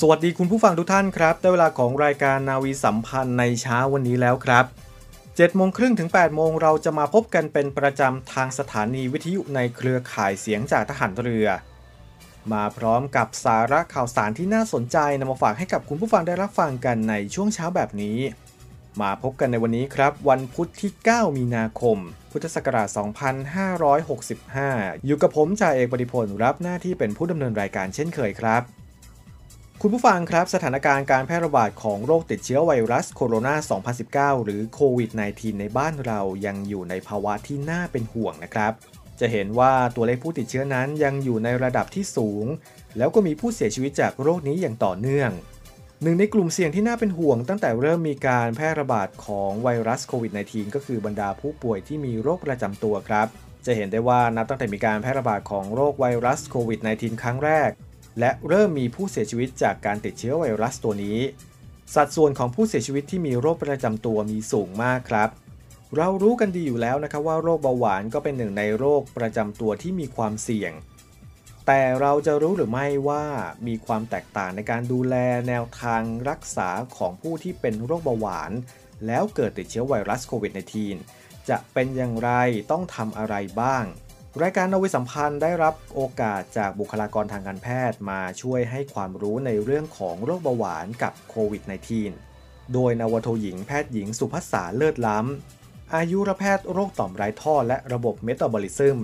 สวัสดีคุณผู้ฟังทุกท่านครับ ได้เวลาของรายการนาวีสัมพันธ์ในเช้าวันนี้แล้วครับ7โมงครึ่งถึง8โมงเราจะมาพบกันเป็นประจำทางสถานีวิทยุในเครือข่ายเสียงจากทหารเรือ มาพร้อมกับสาระข่าวสารที่น่าสนใจนำมาฝากให้กับคุณผู้ฟังได้รับฟังกันในช่วงเช้าแบบนี้ มาพบกันในวันนี้ครับ วันพุธที่ 9 มีนาคม พุทธศักราช 2565 อยู่กับผมจ่าเอกปฏิพลรับหน้าที่เป็นผู้ดำเนินรายการเช่นเคยครับ คุณผู้ฟังครับสถานการณ์การแพร่ระบาดของโรคติดเชื้อไวรัสโคโรนา 2019 หรือโควิด -19 ในบ้านเรายังอยู่ในภาวะที่น่าเป็นห่วงนะครับ จะเห็นว่าตัวเลขผู้ติดเชื้อนั้นยังอยู่ในระดับที่สูง แล้วก็มีผู้เสียชีวิตจากโรคนี้อย่างต่อเนื่อง หนึ่งในกลุ่มเสี่ยงที่น่าเป็นห่วงตั้งแต่เริ่มมีการแพร่ระบาดของไวรัสโควิด -19 ก็คือบรรดาผู้ป่วยที่มีโรคประจำตัวครับ จะเห็นได้ว่านับตั้งแต่มีการแพร่ระบาดของโรคไวรัสโควิด -19 ครั้งแรก และเริ่มมีผู้เสียชีวิตจากการติดเชื้อไวรัสตัวนี้ สัดส่วนของผู้เสียชีวิตที่มีโรคประจำตัวมีสูงมากครับ เรารู้กันดีอยู่แล้วนะครับว่าโรคเบาหวานก็เป็นหนึ่งในโรคประจำตัวที่มีความเสี่ยง แต่เราจะรู้หรือไม่ว่ามีความแตกต่างในการดูแลแนวทางรักษาของผู้ที่เป็นโรคเบาหวาน แล้วเกิดติดเชื้อไวรัสโควิด -19 จะเป็นอย่างไรต้องทำอะไรบ้าง รายการนวิสัมพันธ์ได้รับโอกาสจากบุคลากรทางการแพทย์มาช่วยให้ความรู้ในเรื่องของโรคเบาหวานกับโควิด -19 โดยนวโทหญิงแพทย์หญิงสุภัสสาเลิศล้ำ อายุรแพทย์โรคต่อมไร้ท่อและระบบเมตาบอลิซึม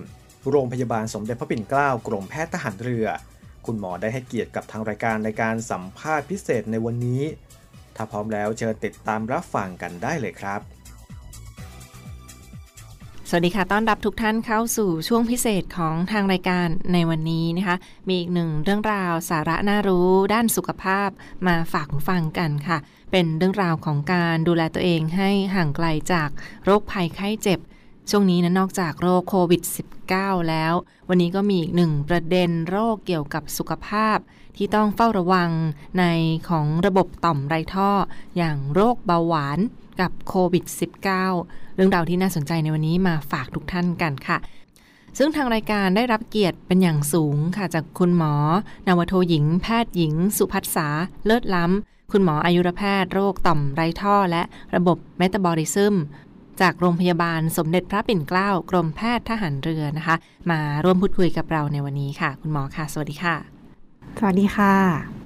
โรงพยาบาลสมเด็จพระปิ่นเกล้ากรมแพทย์ทหารเรือ คุณหมอได้ให้เกียรติกับทางรายการในการสัมภาษณ์พิเศษในวันนี้ ถ้าพร้อมแล้วเชิญติดตามรับฟังกันได้เลยครับ สวัสดีค่ะ ต้อนรับทุกท่านเข้าสู่ช่วงพิเศษของทางรายการในวันนี้นะคะ มีอีกหนึ่งเรื่องราวสาระน่ารู้ด้านสุขภาพมาฝากฟังกันค่ะ เป็นเรื่องราวของการดูแลตัวเองให้ห่างไกลจากโรคภัยไข้เจ็บ ช่วงนี้นะนอกจากโรคโควิด -19 แล้ว วันนี้ก็มีอีกหนึ่งประเด็นโรคเกี่ยวกับสุขภาพ ที่ต้องเฝ้าระวังในของระบบต่อมไรท่อ อย่างโรคเบาหวาน กับโควิด -19 เรื่องราวที่น่าสนใจในวันนี้มาฝากทุกท่านกันค่ะ ซึ่งทางรายการได้รับเกียรติเป็นอย่างสูงค่ะจากคุณหมอนวโทหญิง แพทย์หญิง สุพัฒษา เลิศล้ำ คุณหมออายุรแพทย์โรคต่อมไรท่อ และระบบเมตาบอลิซึมจากโรงพยาบาลสมเด็จพระปิ่นเกล้ากรมแพทย์ทหารเรือนะคะ มาร่วมพูดคุยกับเราในวันนี้ค่ะ คุณหมอค่ะ สวัสดีค่ะ สวัสดีค่ะ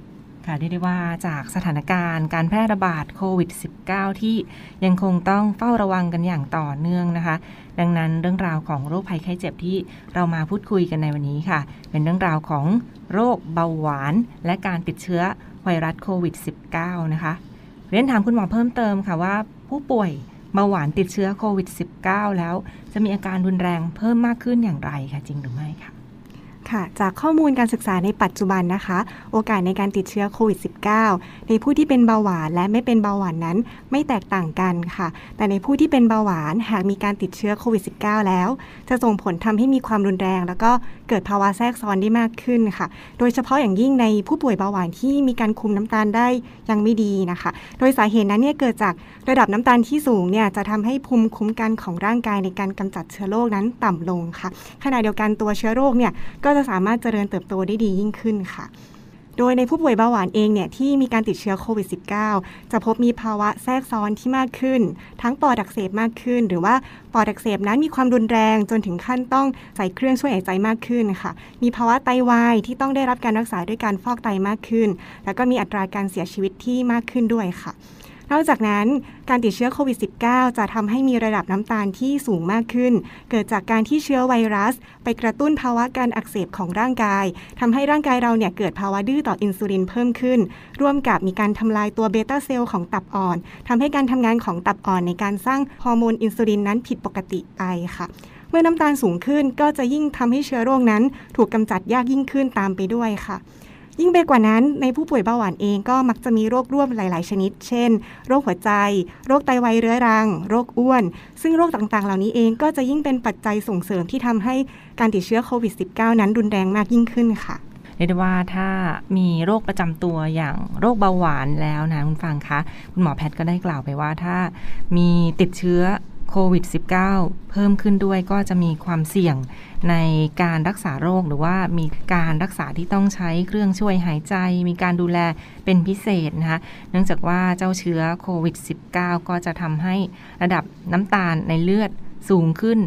ค่ะเรียกได้ว่าจากสถานการณ์การแพร่ระบาดโควิด -19 ที่ยังคงต้องเฝ้าระวังกันอย่างต่อเนื่องนะคะ ดังนั้นเรื่องราวของโรคภัยไข้เจ็บที่เรามาพูดคุยกันในวันนี้ค่ะ เป็นเรื่องราวของโรคเบาหวาน และการติดเชื้อไวรัสโควิด -19 นะคะ เรียนถามคุณหมอเพิ่มเติมค่ะว่าผู้ป่วยเบาหวานติดเชื้อโควิด -19 แล้วจะมีอาการรุนแรงเพิ่มมากขึ้นอย่างไรคะจริงหรือไม่คะ ค่ะ จากข้อมูลการศึกษาในปัจจุบันนะคะ โอกาสในการติดเชื้อโควิด -19 ในผู้ที่เป็นเบาหวานและไม่เป็นเบาหวานนั้นไม่แตกต่างกันค่ะ แต่ในผู้ที่เป็นเบาหวานหากมีการติดเชื้อโควิด -19 แล้ว จะส่งผลทำให้มีความรุนแรง แล้วก็เกิดภาวะแทรกซ้อนได้มากขึ้นค่ะ โดยเฉพาะอย่างยิ่งในผู้ป่วยเบาหวานที่มีการคุมน้ำตาลได้ยังไม่ดีนะคะ โดยสาเหตุนั้นเนี่ยเกิดจากระดับน้ำตาลที่สูงเนี่ยจะทำให้ภูมิคุ้มกันของร่างกายในการกำจัดเชื้อโรคนั้นต่ำลงค่ะ ขณะเดียวกันตัวเชื้อโรคเนี่ยก็จะสามารถเจริญเติบโตได้ดียิ่งขึ้นค่ะ โดยในผู้ป่วยเบาหวานเองเนี่ยที่มีการติดเชื้อโควิด -19 จะพบมีภาวะแทรกซ้อนที่มากขึ้น ทั้งปอดอักเสบมากขึ้น หรือว่าปอดอักเสบนั้นมีความรุนแรงจนถึงขั้นต้องใส่เครื่องช่วยหายใจมากขึ้นค่ะ มีภาวะไตวายที่ต้องได้รับการรักษาด้วยการฟอกไตมากขึ้น แล้วก็มีอัตราการเสียชีวิตที่มากขึ้นด้วยค่ะ นอกจากนั้นการติดเชื้อโควิด -19 จะทำให้มีระดับน้ำตาลที่สูงมากขึ้น เกิดจากการที่เชื้อไวรัส ไปกระตุ้นภาวะการอักเสบของร่างกายทำให้ร่างกายเราเนี่ยเกิดภาวะดื้อต่ออินซูลินเพิ่มขึ้น ร่วมกับมีการทำลายตัวเบต้าเซลล์ของตับอ่อนทำให้การทำงานของตับอ่อนในการสร้างฮอร์โมนอินซูลินนั้นผิดปกติไปค่ะเมื่อน้ำตาลสูงขึ้นก็จะยิ่งทำให้เชื้อโรคนั้น ถูกกำจัดยากยิ่งขึ้นตามไปด้วยค่ะ ยิ่งไปกว่านั้นในผู้ป่วยเบาหวานเองก็มักจะมีโรคร่วมหลาย ๆ ชนิด เช่น โรคหัวใจ โรคไตวายเรื้อรัง โรคอ้วน ซึ่งโรคต่าง ๆ เหล่านี้เองก็จะยิ่งเป็นปัจจัยส่งเสริมที่ทำให้การติดเชื้อโควิด -19 นั้นรุนแรงมากยิ่งขึ้นค่ะเรียกได้ว่าถ้ามีโรคประจำตัวอย่างโรคเบาหวานแล้วนะคุณฟังคะ คุณหมอแพทย์ก็ได้กล่าวไปว่าถ้ามีติดเชื้อ โควิด -19 เพิ่มขึ้นด้วยก็จะมีความเสี่ยงในการรักษาโรคหรือว่ามีการรักษาที่ต้องใช้เครื่องช่วยหายใจ มีการดูแลเป็นพิเศษนะคะเนื่องจากว่าเจ้าเชื้อโควิด -19 ก็จะทำให้ระดับน้ำตาลในเลือดสูงขึ้น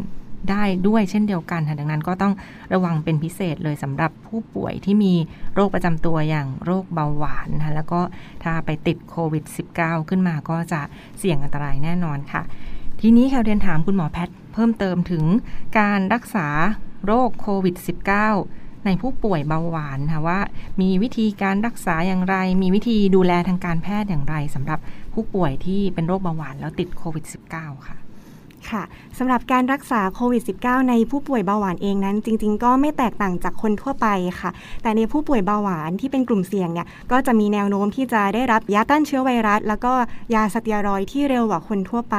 ได้ด้วยเช่นเดียวกันค่ะดังนั้นก็ต้องระวังเป็นพิเศษเลยสำหรับผู้ป่วยที่มีโรคประจำตัวอย่างโรคเบาหวานนะคะแล้วก็ถ้าไปติดโควิด -19 ขึ้นมาก็จะเสี่ยงอันตรายแน่นอนค่ะ ทีนี้ค่ะเรียนถามคุณหมอแพทย์เพิ่มเติมถึงการรักษาโรคโควิด -19 ในผู้ป่วยเบาหวานค่ะว่า มีวิธีการรักษาอย่างไร มีวิธีดูแลทางการแพทย์อย่างไรสำหรับผู้ป่วยที่เป็นโรคเบาหวานแล้วติดโควิด -19 ค่ะ ค่ะสำหรับการรักษาโควิด -19 ในผู้ป่วยเบาหวานเองนั้น จริง ๆ ก็ไม่แตกต่างจากคนทั่วไปค่ะ แต่ในผู้ป่วยเบาหวานที่เป็นกลุ่มเสี่ยงเนี่ยก็จะมีแนวโน้มที่จะได้รับยาต้านเชื้อไวรัส แล้วก็ยาสเตียรอยที่เร็วกว่าคนทั่วไป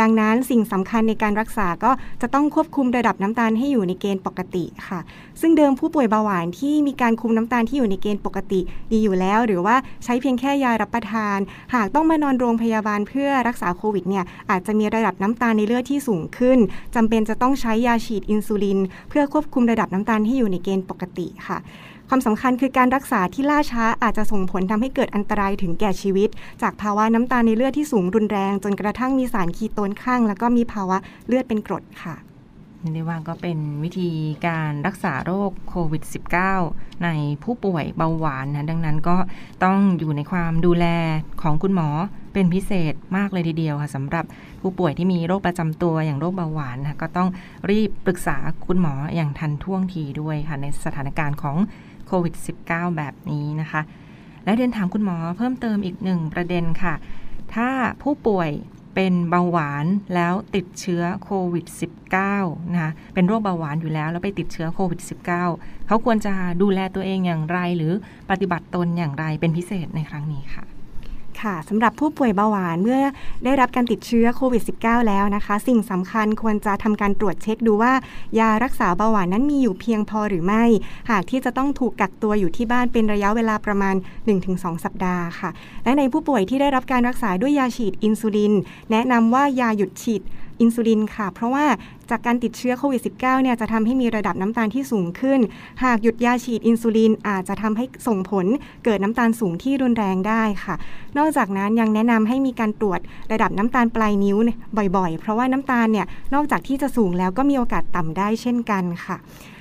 ดังนั้นสิ่งสำคัญในการรักษาก็จะต้องควบคุมระดับน้ำตาลให้อยู่ในเกณฑ์ปกติค่ะ ซึ่งเดิมผู้ป่วยเบาหวานที่มีการคุมน้ำตาลที่อยู่ในเกณฑ์ปกติดีอยู่แล้ว หรือว่าใช้เพียงแค่ยารับประทาน หากต้องมานอนโรงพยาบาลเพื่อรักษาโควิดเนี่ยอาจจะมีระดับน้ำตาลในเลือดที่สูงขึ้นจำเป็นจะต้องใช้ยาฉีดอินซูลิน เพื่อควบคุมระดับน้ำตาลให้อยู่ในเกณฑ์ปกติค่ะความสำคัญคือการรักษาที่ล่าช้าอาจจะส่งผลทำให้เกิดอันตรายถึงแก่ชีวิต จากภาวะน้ำตาลในเลือดที่สูงรุนแรง จนกระทั่งมีสารคีโตนข้าง แล้วก็มีภาวะเลือดเป็นกรดค่ะ นี่ได้ว่าก็เป็นวิธีการรักษาโรคโควิด -19 ในผู้ป่วยเบาหวานนะดังนั้นก็ต้องอยู่ในความดูแลของคุณหมอเป็นพิเศษมากเลยทีเดียวค่ะสำหรับผู้ป่วยที่มีโรคประจำตัวอย่างโรคเบาหวานนะก็ต้องรีบปรึกษาคุณหมออย่างทันท่วงทีด้วยค่ะในสถานการณ์ของโควิด -19 แบบนี้นะคะ และเรียนถามคุณหมอเพิ่มเติมอีกหนึ่งประเด็นค่ะ ถ้าผู้ป่วย เป็นเบาหวานแล้วติดเชื้อโควิด -19 นะคะเป็นโรคเบาหวานอยู่แล้ว แล้วไปติดเชื้อโควิด -19 เขาควรจะดูแลตัวเองอย่างไร หรือปฏิบัติตนอย่างไรเป็นพิเศษในครั้งนี้ค่ะ ค่ะสำหรับผู้ป่วยเบาหวานเมื่อได้รับการติดเชื้อโควิด -19 แล้วนะคะ สิ่งสำคัญควรจะทำการตรวจเช็คดูว่า ยารักษาเบาหวานนั้นมีอยู่เพียงพอหรือไม่ หากที่จะต้องถูกกักตัวอยู่ที่บ้านเป็นระยะเวลาประมาณ 1-2 สัปดาห์ค่ะ และในผู้ป่วยที่ได้รับการรักษาด้วยยาฉีดอินซูลิน แนะนำว่ายาหยุดฉีด อินซูลินค่ะ เพราะว่าจากการติดเชื้อโควิด -19 เนี่ยจะทำให้มีระดับน้ำตาลที่สูงขึ้น หากหยุดยาฉีดอินซูลินอาจจะทำให้ส่งผลเกิดน้ำตาลสูงที่รุนแรงได้ค่ะ นอกจากนั้นยังแนะนำให้มีการตรวจระดับน้ำตาลปลายนิ้วบ่อยๆ เพราะว่าน้ำตาลเนี่ยนอกจากที่จะสูงแล้วก็มีโอกาสต่ำได้เช่นกันค่ะ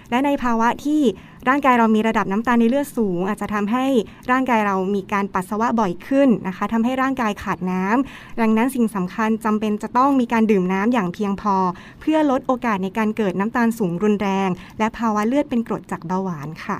และในภาวะที่ ร่างกายเรามีระดับน้ำตาลในเลือดสูง อาจจะทำให้ร่างกายเรามีการปัสสาวะบ่อยขึ้นนะคะทำให้ร่างกายขาดน้ำดังนั้นสิ่งสำคัญจำเป็นจะต้องมีการดื่มน้ำอย่างเพียงพอ เพื่อลดโอกาสในการเกิดน้ำตาลสูงรุนแรง และภาวะเลือดเป็นกรดจากเบาหวานค่ะ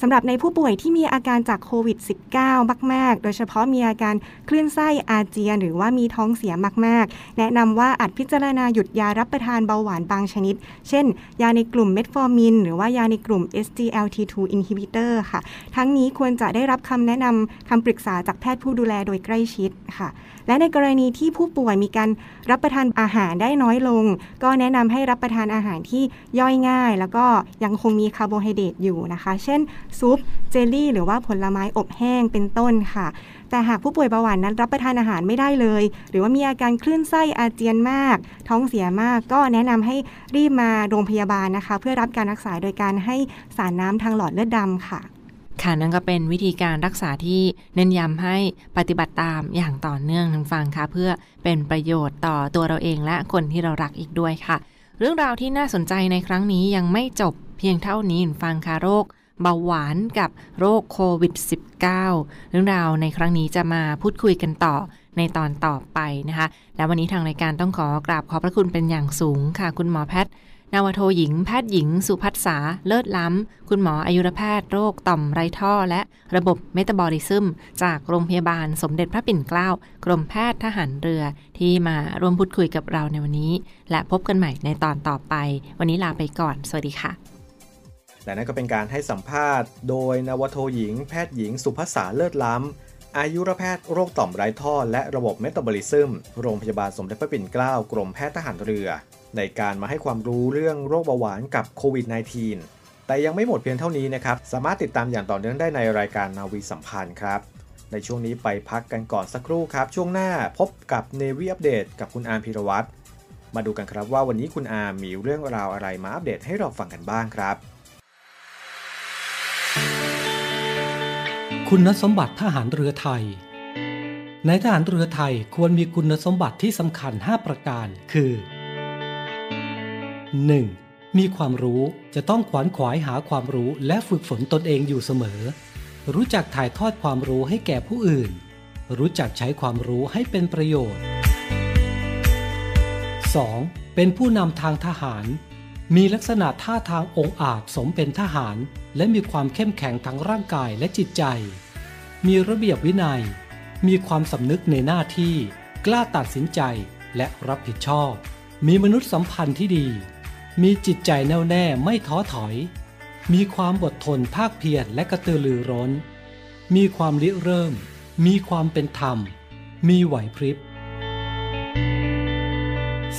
สำหรับในผู้ป่วยที่มีอาการจากโควิด -19 มาก ๆ โดยเฉพาะมีอาการคลื่นไส้อาเจียน หรือว่ามีท้องเสียมาก ๆ แนะนำว่าอาจพิจารณาหยุดยารับประทานเบาหวานบางชนิด เช่น ยาในกลุ่มเมทฟอร์มิน หรือว่ายาในกลุ่ม SGLT2 inhibitor ค่ะ ทั้งนี้ควรจะได้รับคำแนะนำคำปรึกษาจากแพทย์ผู้ดูแลโดยใกล้ชิดค่ะ และในกรณีที่ผู้ป่วยมีการรับประทานอาหารได้น้อยลง ก็แนะนำให้รับประทานอาหารที่ย่อยง่าย แล้วก็ยังคงมีคาร์โบไฮเดรตอยู่นะคะ เช่นซุป เจลลี่ หรือว่าผลไม้อบแห้งเป็นต้นค่ะ แต่หากผู้ป่วยเบาหวานนั้นรับประทานอาหารไม่ได้เลย หรือว่ามีอาการคลื่นไส้อาเจียนมาก ท้องเสียมากก็แนะนำให้รีบมาโรงพยาบาลนะคะ เพื่อรับการรักษาโดยการให้สารน้ำทางหลอดเลือดดำค่ะค่ะนั่นก็เป็นวิธีการรักษาที่เน้นย้ำให้ปฏิบัติตามอย่างต่อเนื่องทั้งฟังค่ะ เพื่อเป็นประโยชน์ต่อตัวเราเองและคนที่เรารักอีกด้วยค่ะ เรื่องราวที่น่าสนใจในครั้งนี้ยังไม่จบเพียงเท่านี้ฟังค่ะโรค เบาหวานกับโรคโควิด -19 เรื่องราวในครั้งนี้จะมาพูดคุยกันต่อในตอนต่อไปนะคะ และวันนี้ทางรายการต้องขอกราบขอบพระคุณเป็นอย่างสูงค่ะ คุณหมอแพทย์นาวโทหญิงแพทย์หญิง สุพัฒษาเลิศล้ำ คุณหมออายุรแพทย์โรคต่อมไรท่อ และระบบเมตาบอลิซึม จากโรงพยาบาลสมเด็จพระปิ่นเกล้า กรมแพทย์ทหารเรือที่มาร่วมพูดคุยกับเราในวันนี้ และพบกันใหม่ในตอนต่อไป วันนี้ลาไปก่อน สวัสดีค่ะ และนั่นก็เป็นการให้สัมภาษณ์ โดยนวโทหญิง แพทย์หญิงสุภาษาเลิศล้ำ อายุรแพทย์โรคต่อมไร้ท่อ และระบบเมตาบอลิซึม โรงพยาบาลสมเด็จพระปิ่นเกล้ากรมแพทย์ทหารเรือ ในการมาให้ความรู้เรื่องโรคเบาหวานกับโควิด -19 แต่ยังไม่หมดเพียงเท่านี้นะครับ สามารถติดตามอย่างต่อเนื่องได้ในรายการนาวีสัมพันธ์ครับในช่วงนี้ไปพักกันก่อนสักครู่ครับ ช่วงหน้าพบกับเนวีอัปเดตกับคุณอาร์มพิรวัตรมาดูกันครับว่าวันนี้คุณอาร์มมีเรื่องราวอะไรมาอัปเดตให้เราฟังกันบ้างครับ คุณสมบัติทหารเรือไทย ในทหารเรือไทยควรมีคุณสมบัติที่สำคัญ 5 ประการ คือ 1. มีความรู้จะต้องขวนขวายหาความรู้และฝึกฝนตนเองอยู่เสมอ รู้จักถ่ายทอดความรู้ให้แก่ผู้อื่น รู้จักใช้ความรู้ให้เป็นประโยชน์ 2. เป็นผู้นำทางทหาร มีลักษณะท่าทางองอาจสมเป็นทหาร และมีความเข้มแข็งทั้งร่างกายและจิตใจ มีระเบียบวินัย มีความสำนึกในหน้าที่ กล้าตัดสินใจและรับผิดชอบ มีมนุษยสัมพันธ์ที่ดี มีจิตใจแน่วแน่ไม่ท้อถอย มีความอดทนภาคเพียรและกระตือรือร้น มีความริเริ่ม มีความเป็นธรรม มีไหวพริบ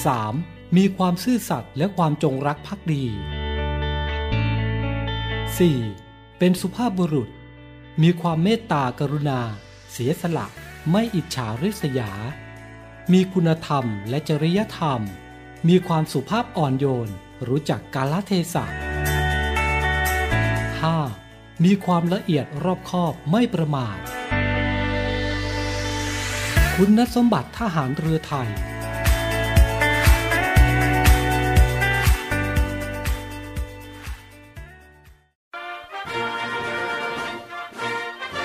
3. มีความซื่อสัตย์และความจงรักภักดี 4. เป็นสุภาพบุรุษ มีความเมตตากรุณา เสียสละ ไม่อิจฉาริษยา มีคุณธรรมและจริยธรรม มีความสุภาพอ่อนโยน รู้จักกาลเทศะ 5. มีความละเอียดรอบคอบไม่ประมาท คุณสมบัติทหารเรือไทย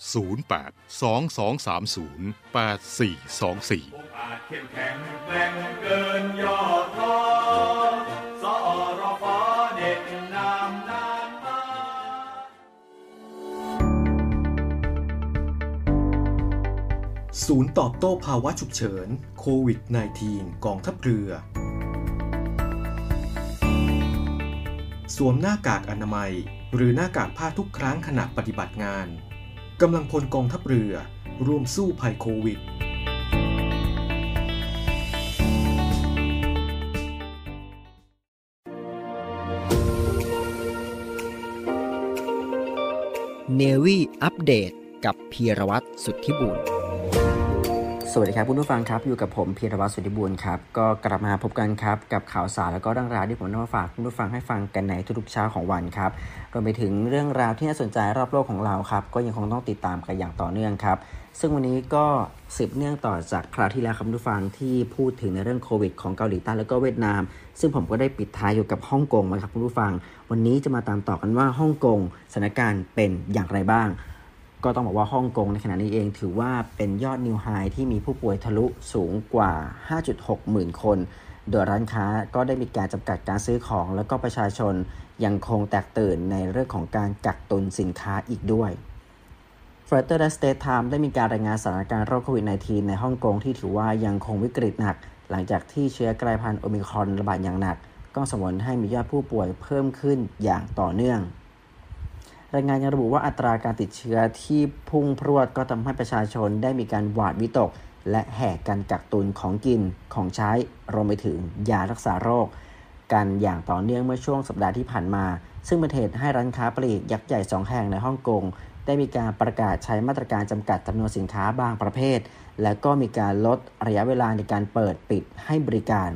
08 2230 8424อาจเข้มแข็งแกร่งเกินย่อท้อสอรอฟ้าเด็ดนามนานมาศูนย์ตอบโต้ภาวะฉุกเฉินโควิด -19 กองทัพเรือ สวมหน้ากากอนามัย หรือหน้ากากผ้าทุกครั้งขณะปฏิบัติงาน กำลังพลกองทัพเรือ ร่วมสู้ภัยโควิด เนวี่อัปเดตกับพีรวัตรสุทธิบุญ สวัสดีครับคุณผู้ฟังครับอยู่กับผมเพียรวัตรสุธิบุญครับก็กลับมาพบกันครับกับข่าวสารแล้วก็เรื่องราวที่ผมนำมาฝากคุณผู้ฟังให้ฟังกันในทุกๆเช้าของวันครับรวมไปถึงเรื่องราวที่น่าสนใจรอบโลกของเราครับก็ยังคงต้องติดตามกันอย่างต่อเนื่องครับซึ่งวันนี้ก็สืบเนื่องต่อจากคราวที่แล้วครับคุณผู้ฟังที่พูดถึงในเรื่องโควิดของเกาหลีใต้แล้วก็เวียดนาม ซึ่งผมก็ได้ปิดท้ายอยู่กับฮ่องกงนะครับคุณผู้ฟัง วันนี้จะมาตามต่อกันว่าฮ่องกงสถานการณ์เป็นอย่างไรบ้าง ก็ต้องบอกว่าฮ่องกงในขณะนี้เองถือว่าเป็นยอดนิวไฮที่มีผู้ป่วยทะลุสูงกว่า 5.6 หมื่นคน โดยร้านค้าก็ได้มีการจำกัดการซื้อของ แล้วก็ประชาชนยังคงแตกตื่นในเรื่องของการกักตุนสินค้าอีกด้วย f r e t e r และ State Time ได้มีการรายงานสถานการณ์โรคโควิด -19 ในฮ่องกงที่ถือว่ายังคงวิกฤตหนัก หลังจากที่เชื้อกลายพันธุ์โอมิครอนระบาดอย่างหนัก ก็สมนให้มียอดผู้ป่วยเพิ่มขึ้นอย่างต่อเนื่อง รายงานยังระบุว่าอัตราการติดเชื้อที่พุ่งพรวดก็ทำให้ประชาชนได้มีการหวาดวิตก และแห่กันกักตุนของกินของใช้รวมไปถึงยารักษาโรค กันอย่างต่อเนื่องเมื่อช่วงสัปดาห์ที่ผ่านมา ซึ่งเป็นเหตุให้ร้านค้าปลีกยักษ์ใหญ่สองแห่งในฮ่องกงได้มีการประกาศใช้มาตรการจำกัดจำนวนสินค้าบางประเภท และก็มีการลดระยะเวลาในการเปิดปิดให้บริการ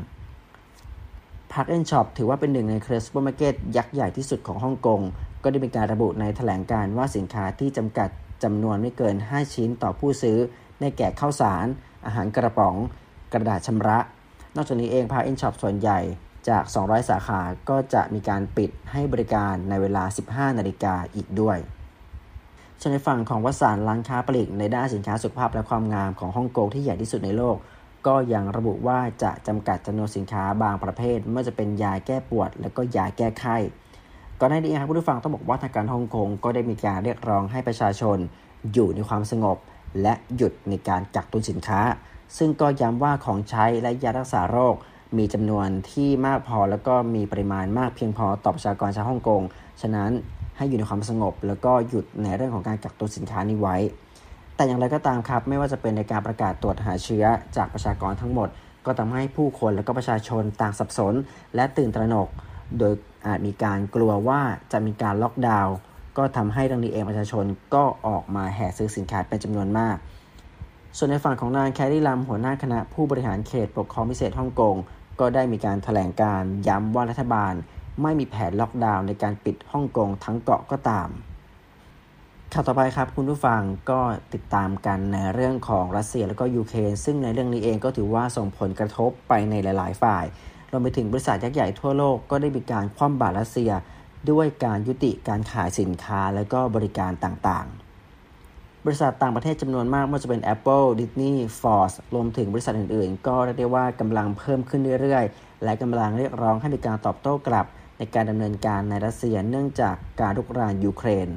PARKnSHOP ถือว่าเป็นหนึ่งในเครือซูเปอร์มาร์เก็ตยักษ์ใหญ่ที่สุดของฮ่องกง ก็ได้มีการระบุในแถลงการว่าสินค้าที่จำกัดจำนวนไม่เกิน 5 ชิ้นต่อผู้ซื้อในแก่ข้าวสาร อาหารกระป๋อง กระดาษชำระ นอกจากนี้เองพาเอินช็อปส่วนใหญ่จาก 200 สาขาก็จะมีการปิดให้บริการในเวลา 15 นาฬิกาอีกด้วยส่วนในฝั่งของวัสานร้านค้าปลีกในด้านสินค้าสุขภาพและความงามของฮ่องกงที่ใหญ่ที่สุดในโลก ก็ยังระบุว่าจะจำกัดจำนวนสินค้าบางประเภทไม่ว่าจะเป็นยาแก้ปวด และก็ยาแก้ไข้ ก่อนหน้านี้ครับผู้ฟังต้องบอกว่าทางการฮ่องกงก็ได้มีการเรียกร้องให้ประชาชนอยู่ในความสงบ และหยุดในการกักตุนสินค้า ซึ่งก็ย้ำว่าของใช้และยารักษาโรค มีจำนวนที่มากพอแล้วก็มีปริมาณมากเพียงพอต่อประชากรชาวฮ่องกงฉะนั้นให้อยู่ในความสงบ แล้วก็หยุดในเรื่องของการกักตุนสินค้านี้ไว้ แต่อย่างไรก็ตามครับ ไม่ว่าจะเป็นในการประกาศตรวจหาเชื้อจากประชากรทั้งหมด ก็ทำให้ผู้คนและก็ประชาชนต่างสับสน และตื่นตระหนก โดย อาจมีการกลัวว่าจะมีการล็อกดาวน์ก็ทำให้ดังนี้เองประชาชนก็ออกมาแห่ซื้อสินค้าเป็นจำนวนมาก ส่วนในฝั่งของนางแครีลัมหัวหน้าคณะผู้บริหารเขตปกครองพิเศษฮ่องกงก็ได้มีการถแถลงการย้ำว่ารัฐบาล ไม่มีแผนล็อกดาวน์ในการปิดฮ่องกงทั้งเกาะก็ตามข่าวต่อไปครับคุณผู้ฟังก็ติดตามกันในเรื่องของรัสเซียและก็ยูเครนซึ่งในเรื่องนี้เองก็ถือว่าส่งผลกระทบไปในหลาย ๆ ฝ่าย รวมไปถึงบริษัทยักษ์ใหญ่ทั่วโลกก็ได้มีการคว่ำบาตรรัสเซีย ด้วยการยุติการขายสินค้าและก็บริการต่างๆ บริษัทต่างประเทศจำนวนมากไม่ว่าจะเป็น Apple, Disney, Ford รวมถึงบริษัทอื่นๆ ก็เรียกได้ว่ากำลังเพิ่มขึ้นเรื่อยๆ และกำลังเรียกร้องให้มีการตอบโต้กลับ ในการดำเนินการในรัสเซียเนื่องจากการลุกรานยูเครน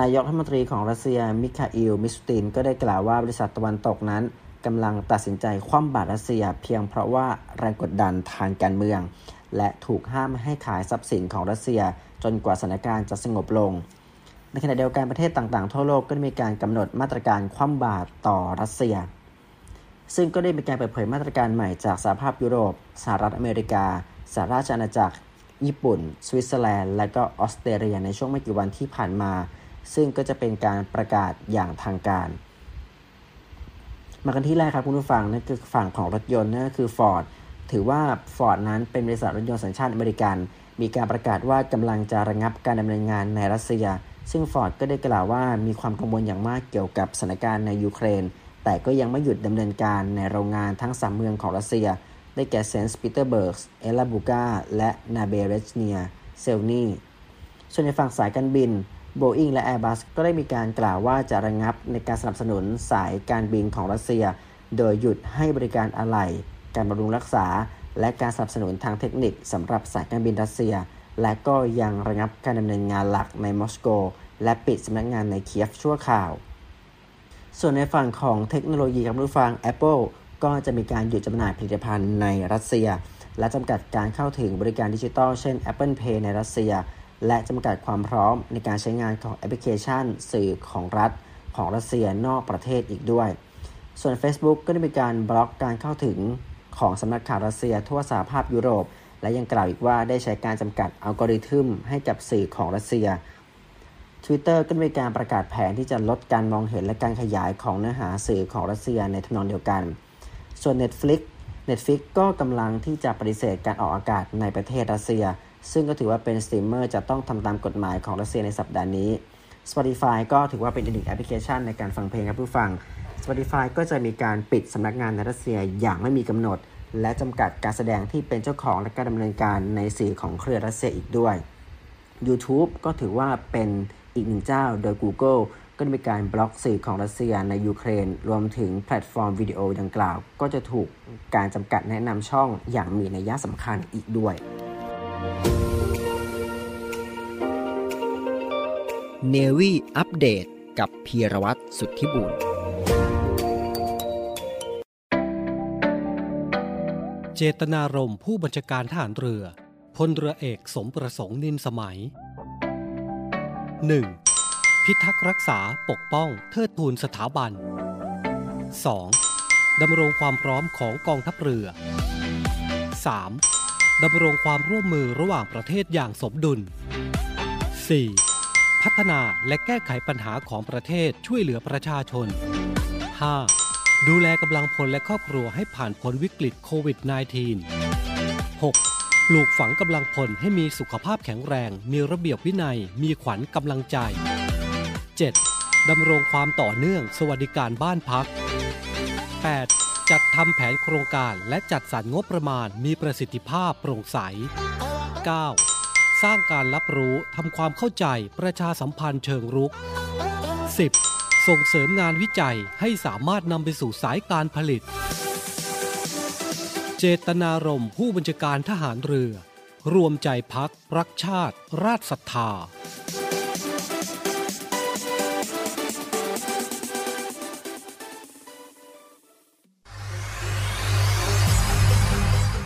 นายกรัฐมนตรีของรัสเซียมิคาอิล มิสติน ก็ได้กล่าวว่าบริษัทตะวันตกนั้น กำลังตัดสินใจคว่ำบาตรรัสเซีย เพียงเพราะว่าแรงกดดันทางการเมือง และถูกห้ามให้ขายทรัพย์สินของรัสเซีย จนกว่าสถานการณ์จะสงบลง ในขณะเดียวกันประเทศต่างๆ ทั่วโลกก็ได้มีการกำหนดมาตรการคว่ำบาตรต่อรัสเซีย ซึ่งก็ได้มีการเปิดเผยมาตรการใหม่จากสหภาพยุโรป สหรัฐอเมริกา สหราชอาณาจักร ญี่ปุ่น สวิตเซอร์แลนด์ และก็ออสเตรเลียในช่วงไม่กี่วันที่ผ่านมา ซึ่งก็จะเป็นการประกาศอย่างทางการ มากันที่แรกครับคุณผู้ฟังนั่นคือฝั่งของรถยนต์นั่นก็คือ Ford ถือว่า Ford นั้นเป็นบริษัทรถยนต์สัญชาติอเมริกัน มีการประกาศว่ากำลังจะระงับการดำเนินงานในรัสเซีย ซึ่ง Ford ก็ได้กล่าวว่ามีความกังวลอย่างมากเกี่ยวกับสถานการณ์ในยูเครน แต่ก็ยังไม่หยุดดำเนินการในโรงงานทั้ง 3 เมืองของรัสเซีย ได้แก่เซนต์ปีเตอร์เบิร์กเอลาบูกาและนาเบเรชเนีย เซลนีส่วนในฝั่งสายการบิน Boeing และ Airbus ก็ได้มีการกล่าวว่าจะระงงับในการสนับสนุนสายการบินของรัสเซีย โดยหยุดให้บริการอะไหล่การบำรุงรักษา และการสนับสนุนทางเทคนิคสำหรับสายการบินรัสเซีย และก็ยังระงับการดำเนินงานหลักในมอสโก และปิดสำนักงงานในเคียฟชั่วคราว ส่วนในฝั่งของเทคโนโลยีครับผู้ฟัง Apple ก็จะมีการหยุดจำหน่ายผลิตภัณฑ์ในรัสเซีย และจำกัดการเข้าถึงบริการดิจิทัล เช่น Apple Pay ในรัสเซีย และจำกัดความพร้อมในการใช้งานของแอปพลิเคชัน สื่อของรัฐ ของรัสเซียนอกประเทศอีกด้วย ส่วน Facebook ก็ได้มีการบล็อกการเข้าถึงของสำนักข่าวรัสเซียทั่วสหภาพยุโรป และยังกล่าวอีกว่าได้ใช้การจำกัดอัลกอริทึมให้กับสื่อของรัสเซีย Twitter ก็มีการประกาศแผนที่จะลดการมองเห็นและการขยายของเนื้อหาสื่อของรัสเซียในทำนองเดียวกัน ส่วน Netflix Netflix ก็กำลังที่จะปฏิเสธการออกอากาศในประเทศรัสเซีย ซึ่งก็ถือว่าเป็นสตรีมเมอร์จะต้องทำตามกฎหมายของรัสเซียในสัปดาห์นี้ Spotify ก็ถือว่าเป็นอีกหนึ่งแอปพลิเคชันในการฟังเพลงครับผู้ฟัง Spotify ก็จะมีการปิดสำนักงานในรัสเซียอย่างไม่มีกำหนด และจำกัดการแสดงที่เป็นเจ้าของและการดำเนินการในสื่อของเครือรัสเซียอีกด้วย YouTube ก็ถือว่าเป็นอีกหนึ่งเจ้าโดย Google ก็ได้มีการบล็อกสื่อของรัสเซียในยูเครน รวมถึงแพลตฟอร์มวิดีโอดังกล่าว ก็จะถูกการจำกัดแนะนำช่องอย่างมีนัยยะสำคัญอีกด้วย Navy Update กับพีรวัตรสุทธิบุญเจตนารมณ์ผู้บัญชาการทหารเรือพลเรือเอกสมประสงค์นินสมัย 1. พิทักษ์รักษาปกป้องเทิดทูนสถาบัน 2. ดำรงความพร้อมของกองทัพเรือ 3. ดำรงความร่วมมือระหว่างประเทศอย่างสมดุล 4. พัฒนาและแก้ไขปัญหาของประเทศช่วยเหลือประชาชน 5. ดูแลกำลังพลและครอบครัวให้ผ่านพ้นวิกฤตโควิด -19 6. ปลูกฝังกำลังพลให้มีสุขภาพแข็งแรง มีระเบียบวินัย มีขวัญกำลังใจ 7. ดำรงความต่อเนื่องสวัสดิการบ้านพัก 8. จัดทำแผนโครงการและจัดสรรงบประมาณมีประสิทธิภาพโปร่งใส 9. สร้างการรับรู้ทำความเข้าใจประชาสัมพันธ์เชิงรุก 10. ส่งเสริมงานวิจัยให้สามารถนำไปสู่สายการผลิต เจตนารมณ์ผู้บัญชาการทหารเรือ รวมใจพักรักชาติ ราชศรัทธา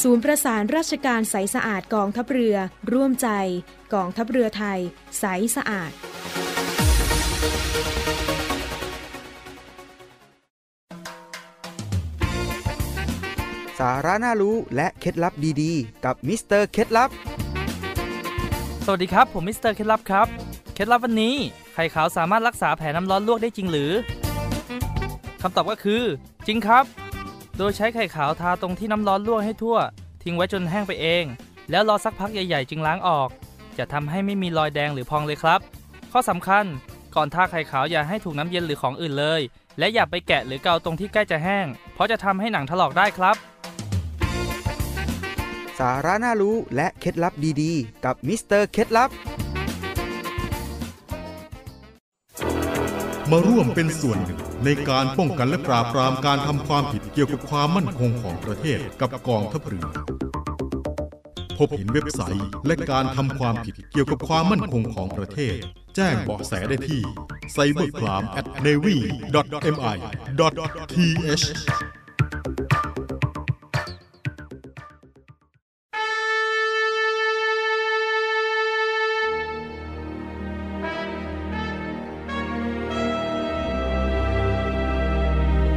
ศูนย์ประสานราชการใสสะอาดกองทัพเรือ ร่วมใจ กองทัพเรือไทย ใสสะอาด สาระน่ารู้และเคล็ดลับดีๆ กับมิสเตอร์เคล็ดลับ สวัสดีครับ ผมมิสเตอร์เคล็ดลับครับ เคล็ดลับวันนี้ ไข่ขาวสามารถรักษาแผลน้ำร้อนลวกได้จริงหรือคำตอบก็คือ จริงครับ โดยใช้ไข่ขาวทาตรงที่น้ำร้อนลวกให้ทั่ว ทิ้งไว้จนแห้งไปเอง แล้วรอสักพักใหญ่ๆ จึงล้างออก จะทำให้ไม่มีรอยแดงหรือพองเลยครับ ข้อสำคัญ ก่อนทาไข่ขาวอย่าให้ถูกน้ำเย็นหรือของอื่นเลย และอย่าไปแกะหรือเกาตรงที่ใกล้จะแห้ง เพราะจะทำให้หนังถลอกได้ครับ สาระน่ารู้และเคล็ดลับดีๆ กับมิสเตอร์เคล็ดลับ มาร่วมเป็นส่วนหนึ่ง ในการป้องกันและปราบปรามการทำความผิดเกี่ยวกับความมั่นคงของประเทศกับกองทัพเรือพบเห็นเว็บไซต์และการทำความผิดเกี่ยวกับความมั่นคงของประเทศ แจ้งเบาะแสได้ที่ cybercrime@navy.mi.th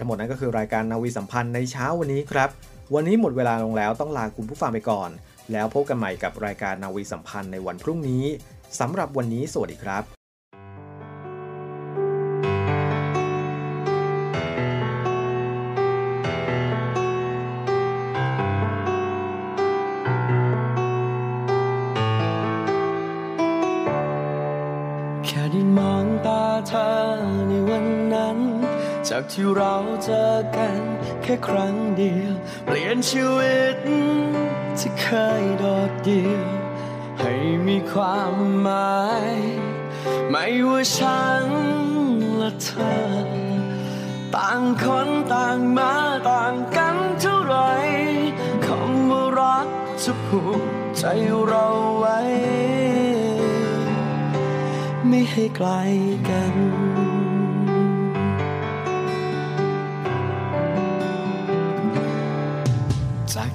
ทั้งหมดนั้นก็คือรายการนาวีสัมพันธ์ในเช้าวันนี้ครับ วันนี้หมดเวลาลงแล้วต้องลาคุณผู้ฟังไปก่อน แล้วพบกันใหม่กับรายการนาวีสัมพันธ์ในวันพรุ่งนี้สำหรับวันนี้สวัสดีครับ ที่เราเจอกันแค่ครั้งเดียว เปลี่ยนชีวิตที่เคยโดดเดี่ยว ให้มีความหมาย ไม่ว่าฉันและเธอ ต่างคนต่างมาต่างกันเท่าไหรคำว่ารักจะผูกใจเราไว้ ไม่ให้ไกลกัน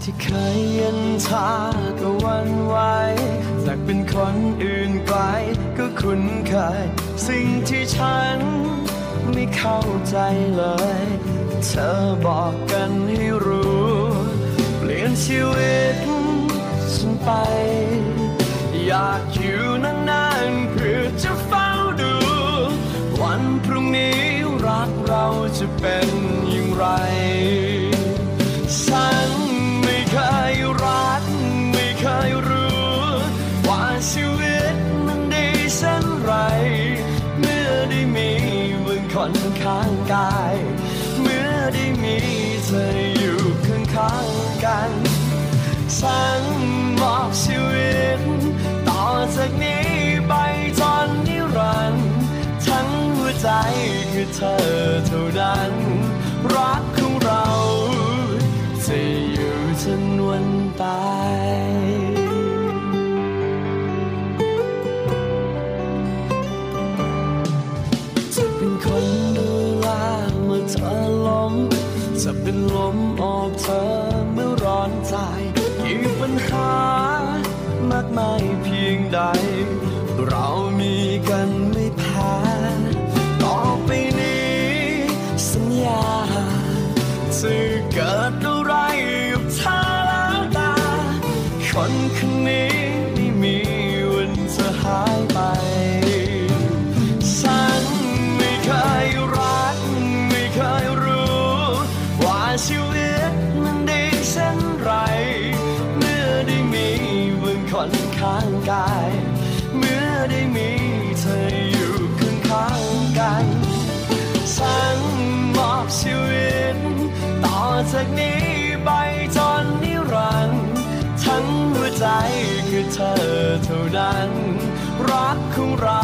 ที่เคยเย็นชาก็วันไหวจากเป็นคนอื่นไกลก็คุ้นเคย สิ่งที่ฉันไม่เข้าใจเลย เธอบอกกันให้รู้ เปลี่ยนชีวิตฉันไป อยากอยู่นานๆเพื่อจะเฝ้าดู วันพรุ่งนี้รักเราจะเป็นอย่างไร กาย เมื่อได้มีเธออยู่ข้างข้างๆกัน ฉันมอบชีวิต ต่อจากนี้ไปจนนิรันดร์ทั้งหัวใจคือเธอเท่านั้น รัก ออกเธอเมื่อร้อนใจกี่ปัญหามากมายเพียงใด เรา เมื่อได้มีเธออยู่ข้างข้างๆกันฉันมอบชีวิต ต่อจากนี้ไปจนนิรันดร์ทั้งหัวใจคือเธอเท่านั้น รักของเรา